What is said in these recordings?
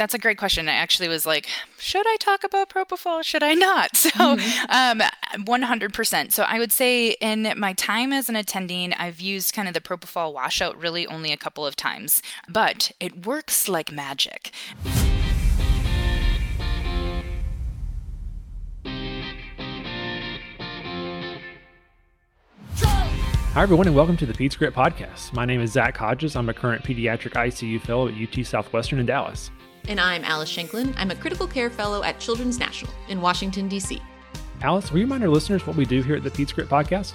That's a great question. I actually was like, should I talk about propofol? Should I not? So, mm-hmm. um, 100%. So, I would say in my time as an attending, I've used kind of the propofol washout really only a couple of times, but it works like magic. Hi, everyone, and welcome to the PedsCrit Podcast. My name is Zach Hodges. I'm a current pediatric ICU fellow at UT Southwestern in Dallas. And I'm Alice Shanklin. I'm a critical care fellow at Children's National in Washington, D.C. Alice, will you remind our listeners what we do here at the Peds Podcast?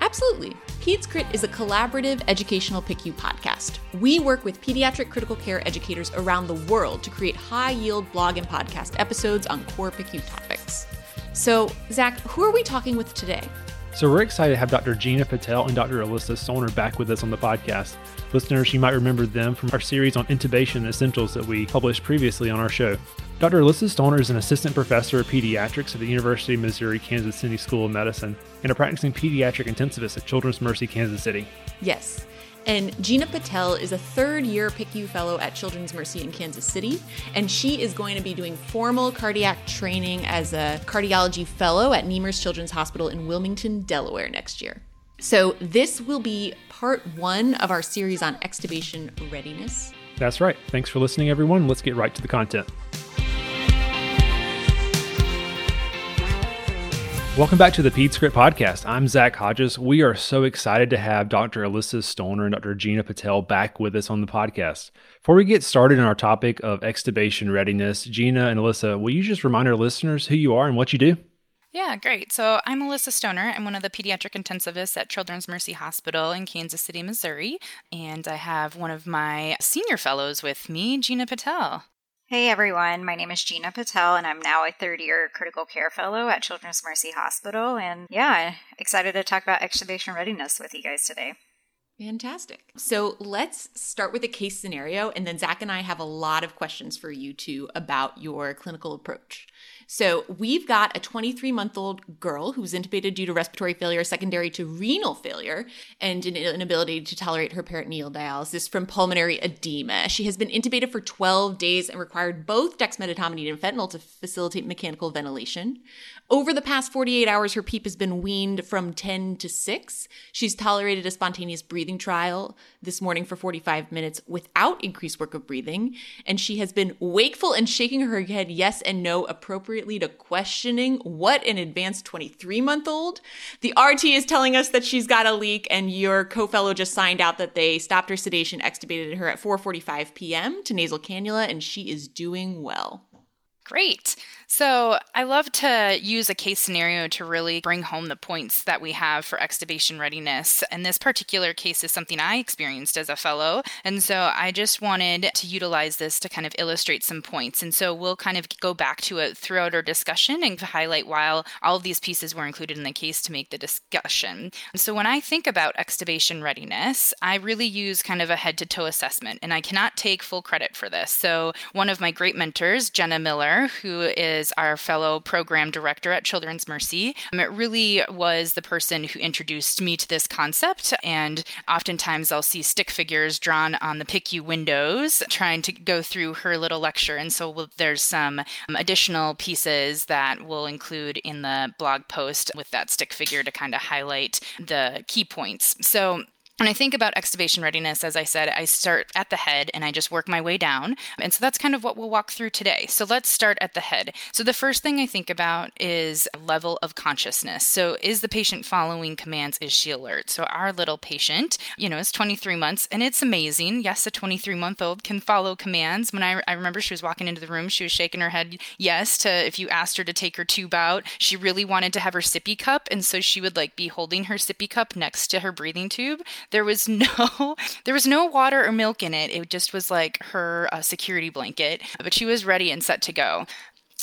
Absolutely. PedsCrit is a collaborative educational PICU podcast. We work with pediatric critical care educators around the world to create high yield blog and podcast episodes on core PICU topics. So, Zach, who are we talking with today? So we're excited to have Dr. Gina Patel and Dr. Alyssa Stoner back with us on the podcast. Listeners, you might remember them from our series on intubation essentials that we published previously on our show. Dr. Alyssa Stoner is an assistant professor of pediatrics at the University of Missouri Kansas City School of Medicine and a practicing pediatric intensivist at Children's Mercy Kansas City. Yes. And Gina Patel is a third year PICU fellow at Children's Mercy in Kansas City. And she is going to be doing formal cardiac training as a cardiology fellow at Nemours Children's Hospital in Wilmington, Delaware next year. So, this will be part one of our series on extubation readiness. That's right. Thanks for listening, everyone. Let's get right to the content. Welcome back to the PedsCrit Podcast. I'm Zach Hodges. We are so excited to have Dr. Alyssa Stoner and Dr. Gina Patel back with us on the podcast. Before we get started on our topic of extubation readiness, Gina and Alyssa, will you just remind our listeners who you are and what you do? Yeah, great. So I'm Alyssa Stoner. I'm one of the pediatric intensivists at Children's Mercy Hospital in Kansas City, Missouri. And I have one of my senior fellows with me, Gina Patel. Hey everyone, my name is Gina Patel, and I'm now a third year critical care fellow at Children's Mercy Hospital. And yeah, excited to talk about extubation readiness with you guys today. Fantastic. So let's start with a case scenario, and then Zach and I have a lot of questions for you two about your clinical approach. So we've got a 23 month old girl who was intubated due to respiratory failure secondary to renal failure and an inability to tolerate her peritoneal dialysis from pulmonary edema. She has been intubated for 12 days and required both dexmedetomidine and fentanyl to facilitate mechanical ventilation. Over the past 48 hours, her PEEP has been weaned from 10 to 6. She's tolerated a spontaneous breathing trial this morning for 45 minutes without increased work of breathing. And she has been wakeful and shaking her head yes and no appropriately to questioning what an advanced 23 month old. The RT is telling us that she's got a leak, and your co fellow just signed out that they stopped her sedation, extubated her at 4:45 p.m. to nasal cannula, and she is doing well. Great. So, I love to use a case scenario to really bring home the points that we have for extubation readiness. And this particular case is something I experienced as a fellow. And so, I just wanted to utilize this to kind of illustrate some points. And so, we'll kind of go back to it throughout our discussion and highlight while all of these pieces were included in the case to make the discussion. So, when I think about extubation readiness, I really use kind of a head to toe assessment. And I cannot take full credit for this. So, one of my great mentors, Jenna Miller, who is is our fellow program director at Children's Mercy. Um, it really was the person who introduced me to this concept. And oftentimes I'll see stick figures drawn on the PICU windows trying to go through her little lecture. And so we'll, there's some um, additional pieces that we'll include in the blog post with that stick figure to kind of highlight the key points. So when I think about extubation readiness, as I said, I start at the head and I just work my way down. And so that's kind of what we'll walk through today. So let's start at the head. So the first thing I think about is level of consciousness. So is the patient following commands? Is she alert? So our little patient, you know, is 23 months and it's amazing. Yes, a 23 month old can follow commands. When I, I remember she was walking into the room, she was shaking her head yes to if you asked her to take her tube out. She really wanted to have her sippy cup. And so she would like be holding her sippy cup next to her breathing tube there was no there was no water or milk in it. It just was like her uh, security blanket, but she was ready and set to go.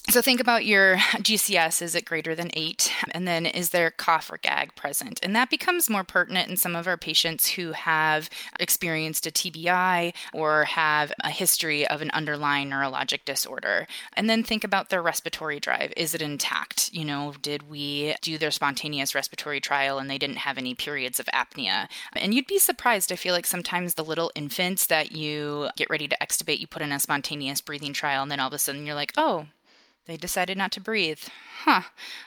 So think about your GCS. Is it greater than eight? And then is there cough or gag present? And that becomes more pertinent in some of our patients who have experienced a TBI or have a history of an underlying neurologic disorder. And then think about their respiratory drive. Is it intact? You know, did we do their spontaneous respiratory trial and they didn't have any periods of apnea? And you'd be surprised. I feel like sometimes the little infants that you get ready to extubate, you put in a spontaneous breathing trial, and then all of a sudden you're like, oh, they decided not to breathe. Huh.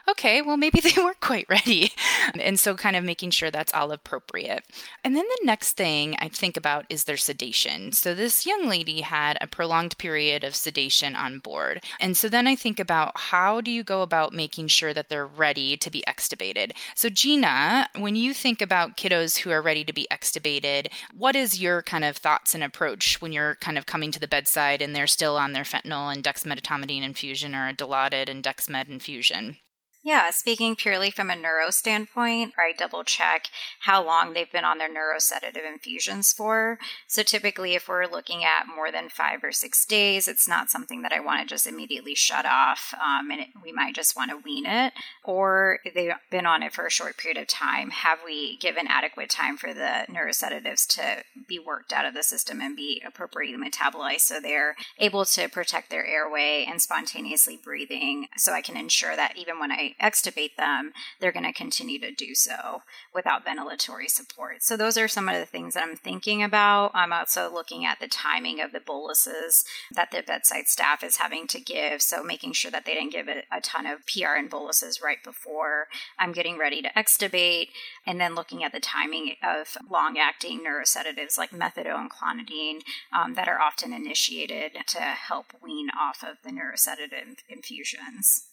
Okay, well, maybe they weren't quite ready. And so, kind of making sure that's all appropriate. And then the next thing I think about is their sedation. So, this young lady had a prolonged period of sedation on board. And so, then I think about how do you go about making sure that they're ready to be extubated? So, Gina, when you think about kiddos who are ready to be extubated, what is your kind of thoughts and approach when you're kind of coming to the bedside and they're still on their fentanyl and dexmedetomidine infusion or Dilaudid and Dexmed infusion. Yeah, speaking purely from a neuro standpoint, I double check how long they've been on their neurosedative infusions for. So typically, if we're looking at more than five or six days, it's not something that I want to just immediately shut off, um, and it, we might just want to wean it. Or they've been on it for a short period of time, have we given adequate time for the neurosedatives to be worked out of the system and be appropriately metabolized so they're able to protect their airway and spontaneously breathing so I can ensure that even when I extubate them, they're going to continue to do so without ventilatory support. So, those are some of the things that I'm thinking about. I'm also looking at the timing of the boluses that the bedside staff is having to give. So, making sure that they didn't give a, a ton of PRN boluses right before I'm getting ready to extubate, and then looking at the timing of long acting neurosedatives like methadone and clonidine um, that are often initiated to help wean off of the neurosedative infusions.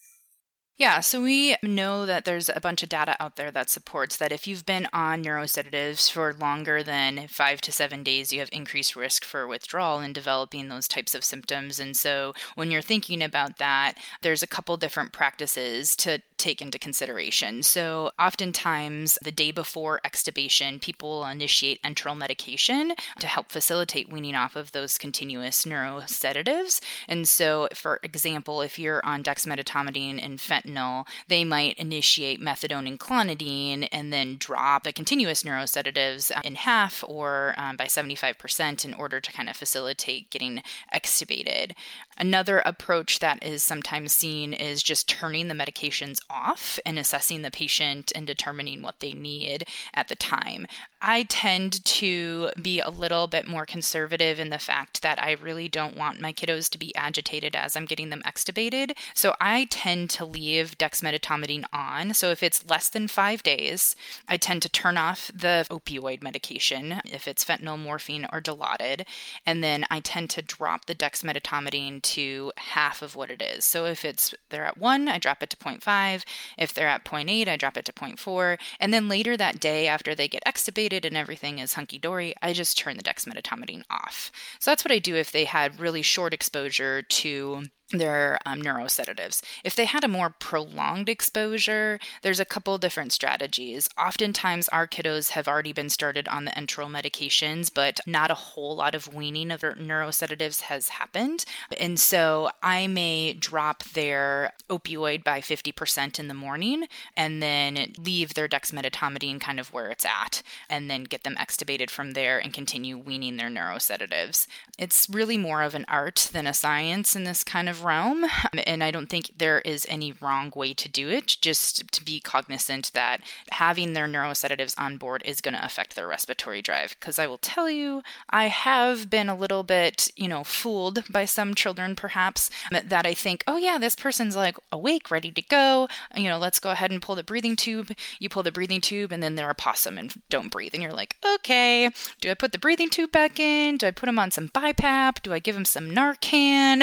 Yeah, so we know that there's a bunch of data out there that supports that if you've been on neurosedatives for longer than five to seven days, you have increased risk for withdrawal and developing those types of symptoms. And so when you're thinking about that, there's a couple different practices to take into consideration. So, oftentimes, the day before extubation, people initiate enteral medication to help facilitate weaning off of those continuous neurosedatives. And so, for example, if you're on dexmedetomidine and fentanyl, they might initiate methadone and clonidine and then drop the continuous neurosedatives in half or um, by 75% in order to kind of facilitate getting extubated. Another approach that is sometimes seen is just turning the medications off and assessing the patient and determining what they need at the time. I tend to be a little bit more conservative in the fact that I really don't want my kiddos to be agitated as I'm getting them extubated. So I tend to leave dexmedetomidine on. So if it's less than five days, I tend to turn off the opioid medication, if it's fentanyl, morphine, or Dilaudid. And then I tend to drop the dexmedetomidine to half of what it is. So if it's they're at one, I drop it to 0.5. If they're at 0.8, I drop it to 0.4. And then later that day, after they get extubated and everything is hunky dory, I just turn the dexmedetomidine off. So that's what I do if they had really short exposure to their um, neurosedatives. If they had a more prolonged exposure, there's a couple different strategies. Oftentimes, our kiddos have already been started on the enteral medications, but not a whole lot of weaning of their neurosedatives has happened. And so I may drop their opioid by 50% in the morning and then leave their dexmedetomidine kind of where it's at and then get them extubated from there and continue weaning their neurosedatives. It's really more of an art than a science in this kind of realm. Um, and I don't think there is any wrong way to do it, just to be cognizant that having their neurosedatives on board is going to affect their respiratory drive. Because I will tell you, I have been a little bit, you know, fooled by some children perhaps um, that I think, oh, yeah, this person's like awake, ready to go. You know, let's go ahead and pull the breathing tube. You pull the breathing tube, and then they're a possum and don't breathe. And you're like, okay, do I put the breathing tube back in? Do I put him on some BiPAP? Do I give him some Narcan?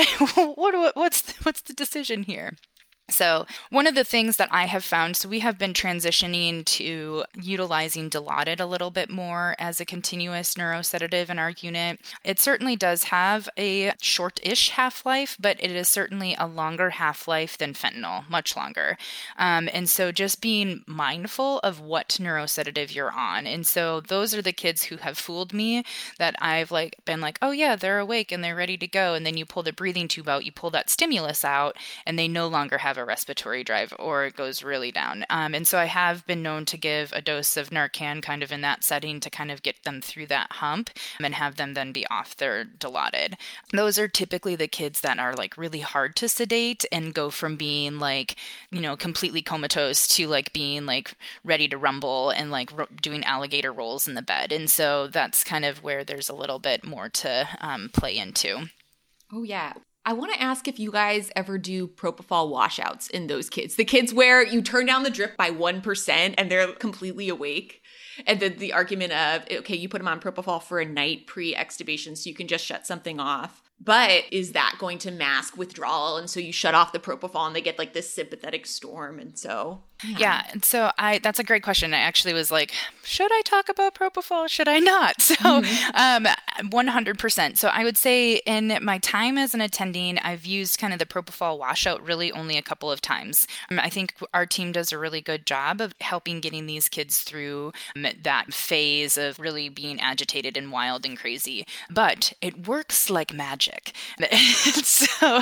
what I, what's what's the decision here? So, one of the things that I have found, so we have been transitioning to utilizing Dilaudid a little bit more as a continuous neurosedative in our unit. It certainly does have a short ish half life, but it is certainly a longer half life than fentanyl, much longer. Um, and so, just being mindful of what neurosedative you're on. And so, those are the kids who have fooled me that I've like been like, oh, yeah, they're awake and they're ready to go. And then you pull the breathing tube out, you pull that stimulus out, and they no longer have a respiratory drive or it goes really down. Um, and so I have been known to give a dose of Narcan kind of in that setting to kind of get them through that hump and have them then be off their Dilaudid. Those are typically the kids that are like really hard to sedate and go from being like, you know, completely comatose to like being like ready to rumble and like doing alligator rolls in the bed. And so that's kind of where there's a little bit more to um, play into. Oh, yeah. I want to ask if you guys ever do propofol washouts in those kids. The kids where you turn down the drip by 1% and they're completely awake. And then the argument of, okay, you put them on propofol for a night pre extubation so you can just shut something off. But is that going to mask withdrawal? And so you shut off the propofol and they get like this sympathetic storm. And so yeah. yeah. And so I that's a great question. I actually was like, should I talk about propofol? Should I not? So mm-hmm. um 100%. So I would say in my time as an attending, I've used kind of the propofol washout really only a couple of times. Um, I think our team does a really good job of helping getting these kids through um, that phase of really being agitated and wild and crazy. But it works like magic. so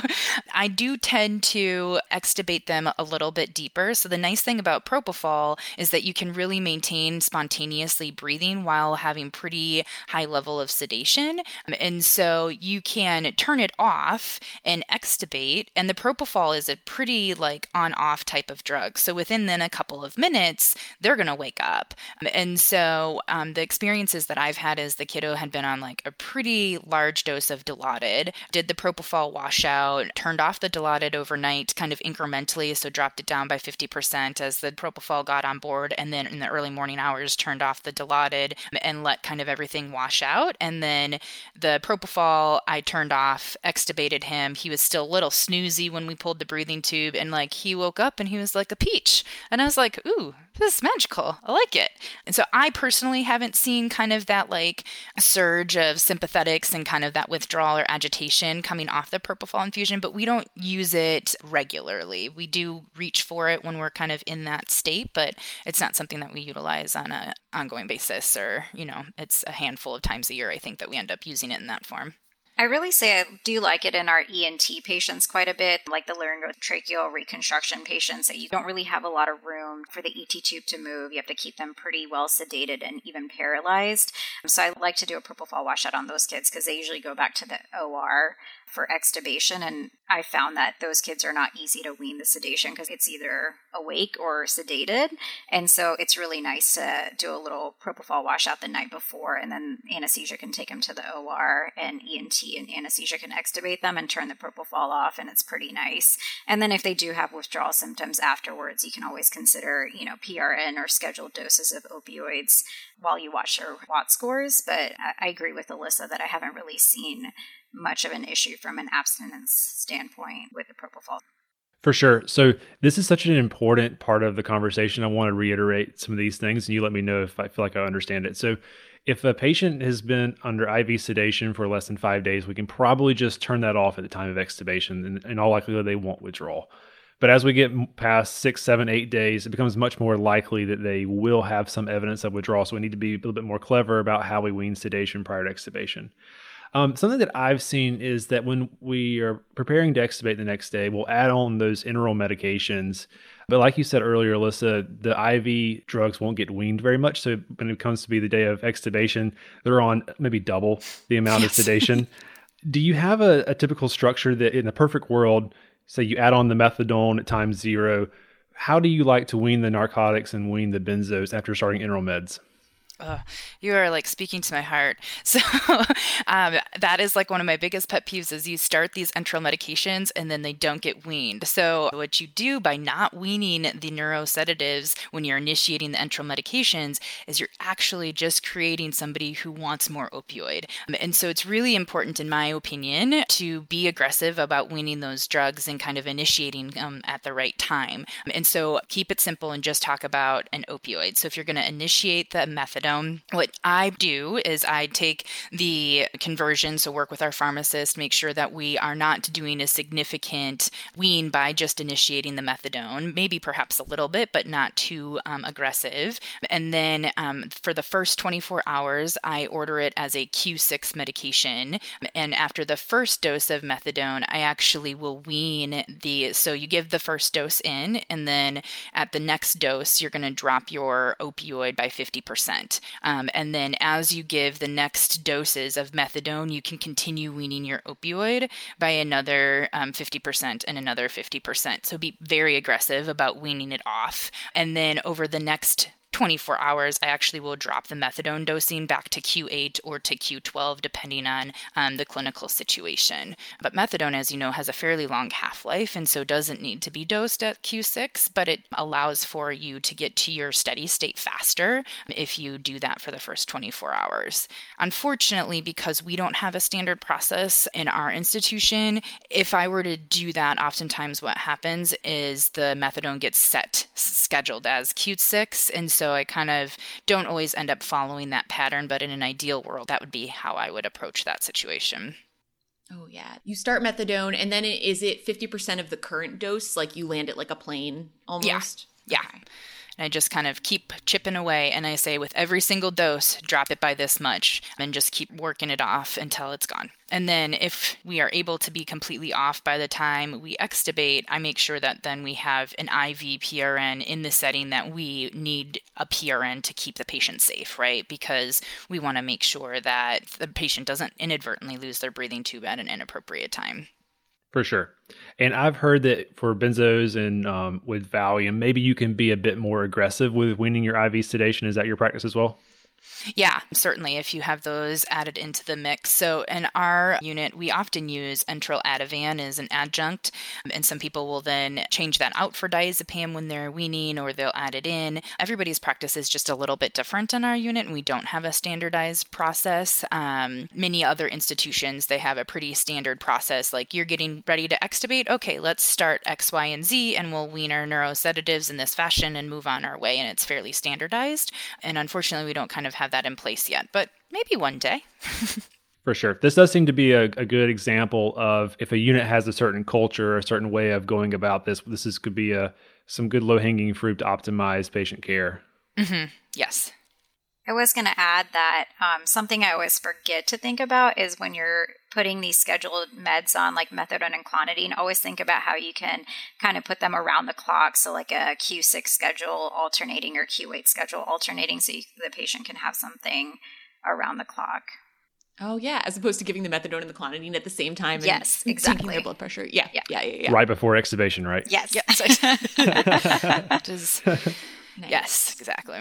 I do tend to extubate them a little bit deeper. So the nice thing about propofol is that you can really maintain spontaneously breathing while having pretty high level of sedation. And so you can turn it off and extubate. And the propofol is a pretty like on off type of drug. So within then a couple of minutes, they're going to wake up. And so um, the experiences that I've had is the kiddo had been on like a pretty large dose of Dilaudid, did the propofol washout, turned off the Dilaudid overnight kind of incrementally, so dropped it down by 50% as the propofol got on board, and then in the early morning hours turned off the Dilaudid and let kind of everything wash out. And then the propofol I turned off, extubated him. He was still a little snoozy when we pulled the breathing tube, and like he woke up and he was like a peach. And I was like, ooh, this is magical. I like it. And so I personally haven't seen kind of that like surge of sympathetics and kind of that withdrawal or agitation coming off the propofol infusion, but we don't use it regularly. We do reach for it when we're kind of in that state, but it's not something that we utilize on a ongoing basis or, you know, it's a handful of times a year I think that we end up using it in that form. I really say I do like it in our ENT patients quite a bit, like the laryngotracheal reconstruction patients that you don't really have a lot of room for the ET tube to move. You have to keep them pretty well sedated and even paralyzed. So I like to do a propofol washout on those kids because they usually go back to the OR for extubation. And I found that those kids are not easy to wean the sedation because it's either awake or sedated. And so it's really nice to do a little propofol washout the night before, and then anesthesia can take them to the OR, and ENT and anesthesia can extubate them and turn the propofol off, and it's pretty nice. And then if they do have withdrawal symptoms afterwards, you can always consider, you know, PRN or scheduled doses of opioids while you watch their WAT scores. But I agree with Alyssa that I haven't really seen much of an issue from an abstinence standpoint with the propofol. For sure. So this is such an important part of the conversation. I want to reiterate some of these things, and you let me know if I feel like I understand it. So, if a patient has been under IV sedation for less than five days, we can probably just turn that off at the time of extubation, and in all likelihood, they won't withdraw. But as we get past six, seven, eight days, it becomes much more likely that they will have some evidence of withdrawal. So we need to be a little bit more clever about how we wean sedation prior to extubation. Um, something that I've seen is that when we are preparing to extubate the next day, we'll add on those enteral medications. But like you said earlier, Alyssa, the IV drugs won't get weaned very much. So when it comes to be the day of extubation, they're on maybe double the amount yes. of sedation. Do you have a, a typical structure that in a perfect world, say you add on the methadone at times zero, how do you like to wean the narcotics and wean the benzos after starting enteral meds? Uh, you are like speaking to my heart. So um, that is like one of my biggest pet peeves is you start these enteral medications and then they don't get weaned. So what you do by not weaning the neurosedatives when you're initiating the enteral medications is you're actually just creating somebody who wants more opioid. And so it's really important, in my opinion, to be aggressive about weaning those drugs and kind of initiating them at the right time. And so keep it simple and just talk about an opioid. So if you're going to initiate the methadone, what I do is I take the conversion, so work with our pharmacist, make sure that we are not doing a significant wean by just initiating the methadone, maybe perhaps a little bit, but not too um, aggressive. And then um, for the first 24 hours, I order it as a Q6 medication. And after the first dose of methadone, I actually will wean the, so you give the first dose in, and then at the next dose, you're going to drop your opioid by 50%. Um, and then as you give the next doses of methadone, you can continue weaning your opioid by another um, 50% and another 50%. So be very aggressive about weaning it off. And then over the next 24 hours, I actually will drop the methadone dosing back to Q8 or to Q12, depending on um, the clinical situation. But methadone, as you know, has a fairly long half life and so doesn't need to be dosed at Q6, but it allows for you to get to your steady state faster if you do that for the first 24 hours. Unfortunately, because we don't have a standard process in our institution, if I were to do that, oftentimes what happens is the methadone gets set scheduled as Q6. And so I kind of don't always end up following that pattern, but in an ideal world, that would be how I would approach that situation. Oh yeah. You start methadone and then it, is it 50% of the current dose like you land it like a plane almost? Yeah. Yeah. Okay. And I just kind of keep chipping away and I say with every single dose, drop it by this much and just keep working it off until it's gone. And then if we are able to be completely off by the time we extubate, I make sure that then we have an IV PRN in the setting that we need a PRN to keep the patient safe, right? Because we want to make sure that the patient doesn't inadvertently lose their breathing tube at an inappropriate time. For sure. And I've heard that for benzos and um, with Valium, maybe you can be a bit more aggressive with weaning your IV sedation. Is that your practice as well? Yeah, certainly if you have those added into the mix. So in our unit, we often use enteral ativan as an adjunct, and some people will then change that out for diazepam when they're weaning or they'll add it in. Everybody's practice is just a little bit different in our unit, and we don't have a standardized process. Um, many other institutions, they have a pretty standard process, like you're getting ready to extubate. Okay, let's start X, Y, and Z, and we'll wean our neurosedatives in this fashion and move on our way, and it's fairly standardized. And unfortunately, we don't kind of have that in place yet, but maybe one day. For sure. This does seem to be a, a, good example of if a unit has a certain culture, or a certain way of going about this, this is, could be a some good low hanging fruit to optimize patient care. Mm-hmm. Yes. I was going to add that um, something I always forget to think about is when you're putting these scheduled meds on, like methadone and clonidine, always think about how you can kind of put them around the clock. So, like a Q6 schedule alternating or Q8 schedule alternating, so you, the patient can have something around the clock. Oh yeah, as opposed to giving the methadone and the clonidine at the same time. yes, exactly. Their blood pressure. Yeah, yeah, yeah, yeah, yeah. Right before extubation, right? Yes. Yes. nice. Yes, exactly.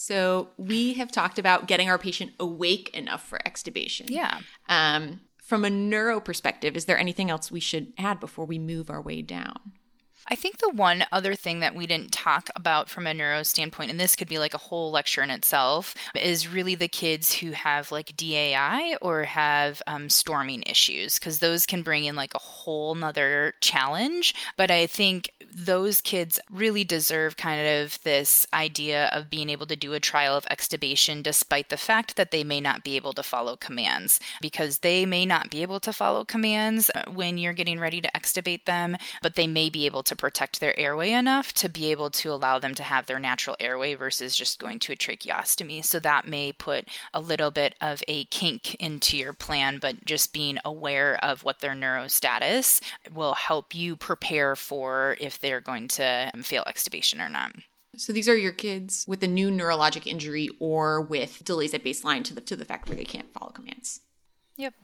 So we have talked about getting our patient awake enough for extubation. Yeah. Um, from a neuro perspective, is there anything else we should add before we move our way down? I think the one other thing that we didn't talk about from a neuro standpoint, and this could be like a whole lecture in itself, is really the kids who have like DAI or have um, storming issues, because those can bring in like a whole nother challenge. But I think those kids really deserve kind of this idea of being able to do a trial of extubation despite the fact that they may not be able to follow commands, because they may not be able to follow commands when you're getting ready to extubate them, but they may be able to protect their airway enough to be able to allow them to have their natural airway versus just going to a tracheostomy. So that may put a little bit of a kink into your plan, but just being aware of what their neuro status will help you prepare for if they're going to um, fail extubation or not. So these are your kids with a new neurologic injury or with delays at baseline to the to the fact where they can't follow commands. Yep.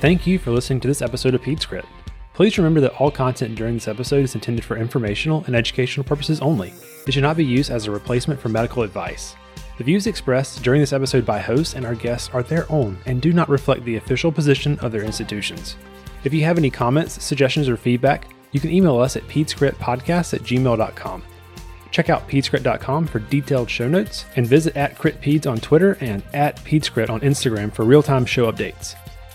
Thank you for listening to this episode of PedsCrit. Please remember that all content during this episode is intended for informational and educational purposes only. It should not be used as a replacement for medical advice. The views expressed during this episode by hosts and our guests are their own and do not reflect the official position of their institutions. If you have any comments, suggestions, or feedback, you can email us at pedscritpodcast at gmail.com. Check out pedscrit.com for detailed show notes and visit at CritPeds on Twitter and at pedscrit on Instagram for real time show updates.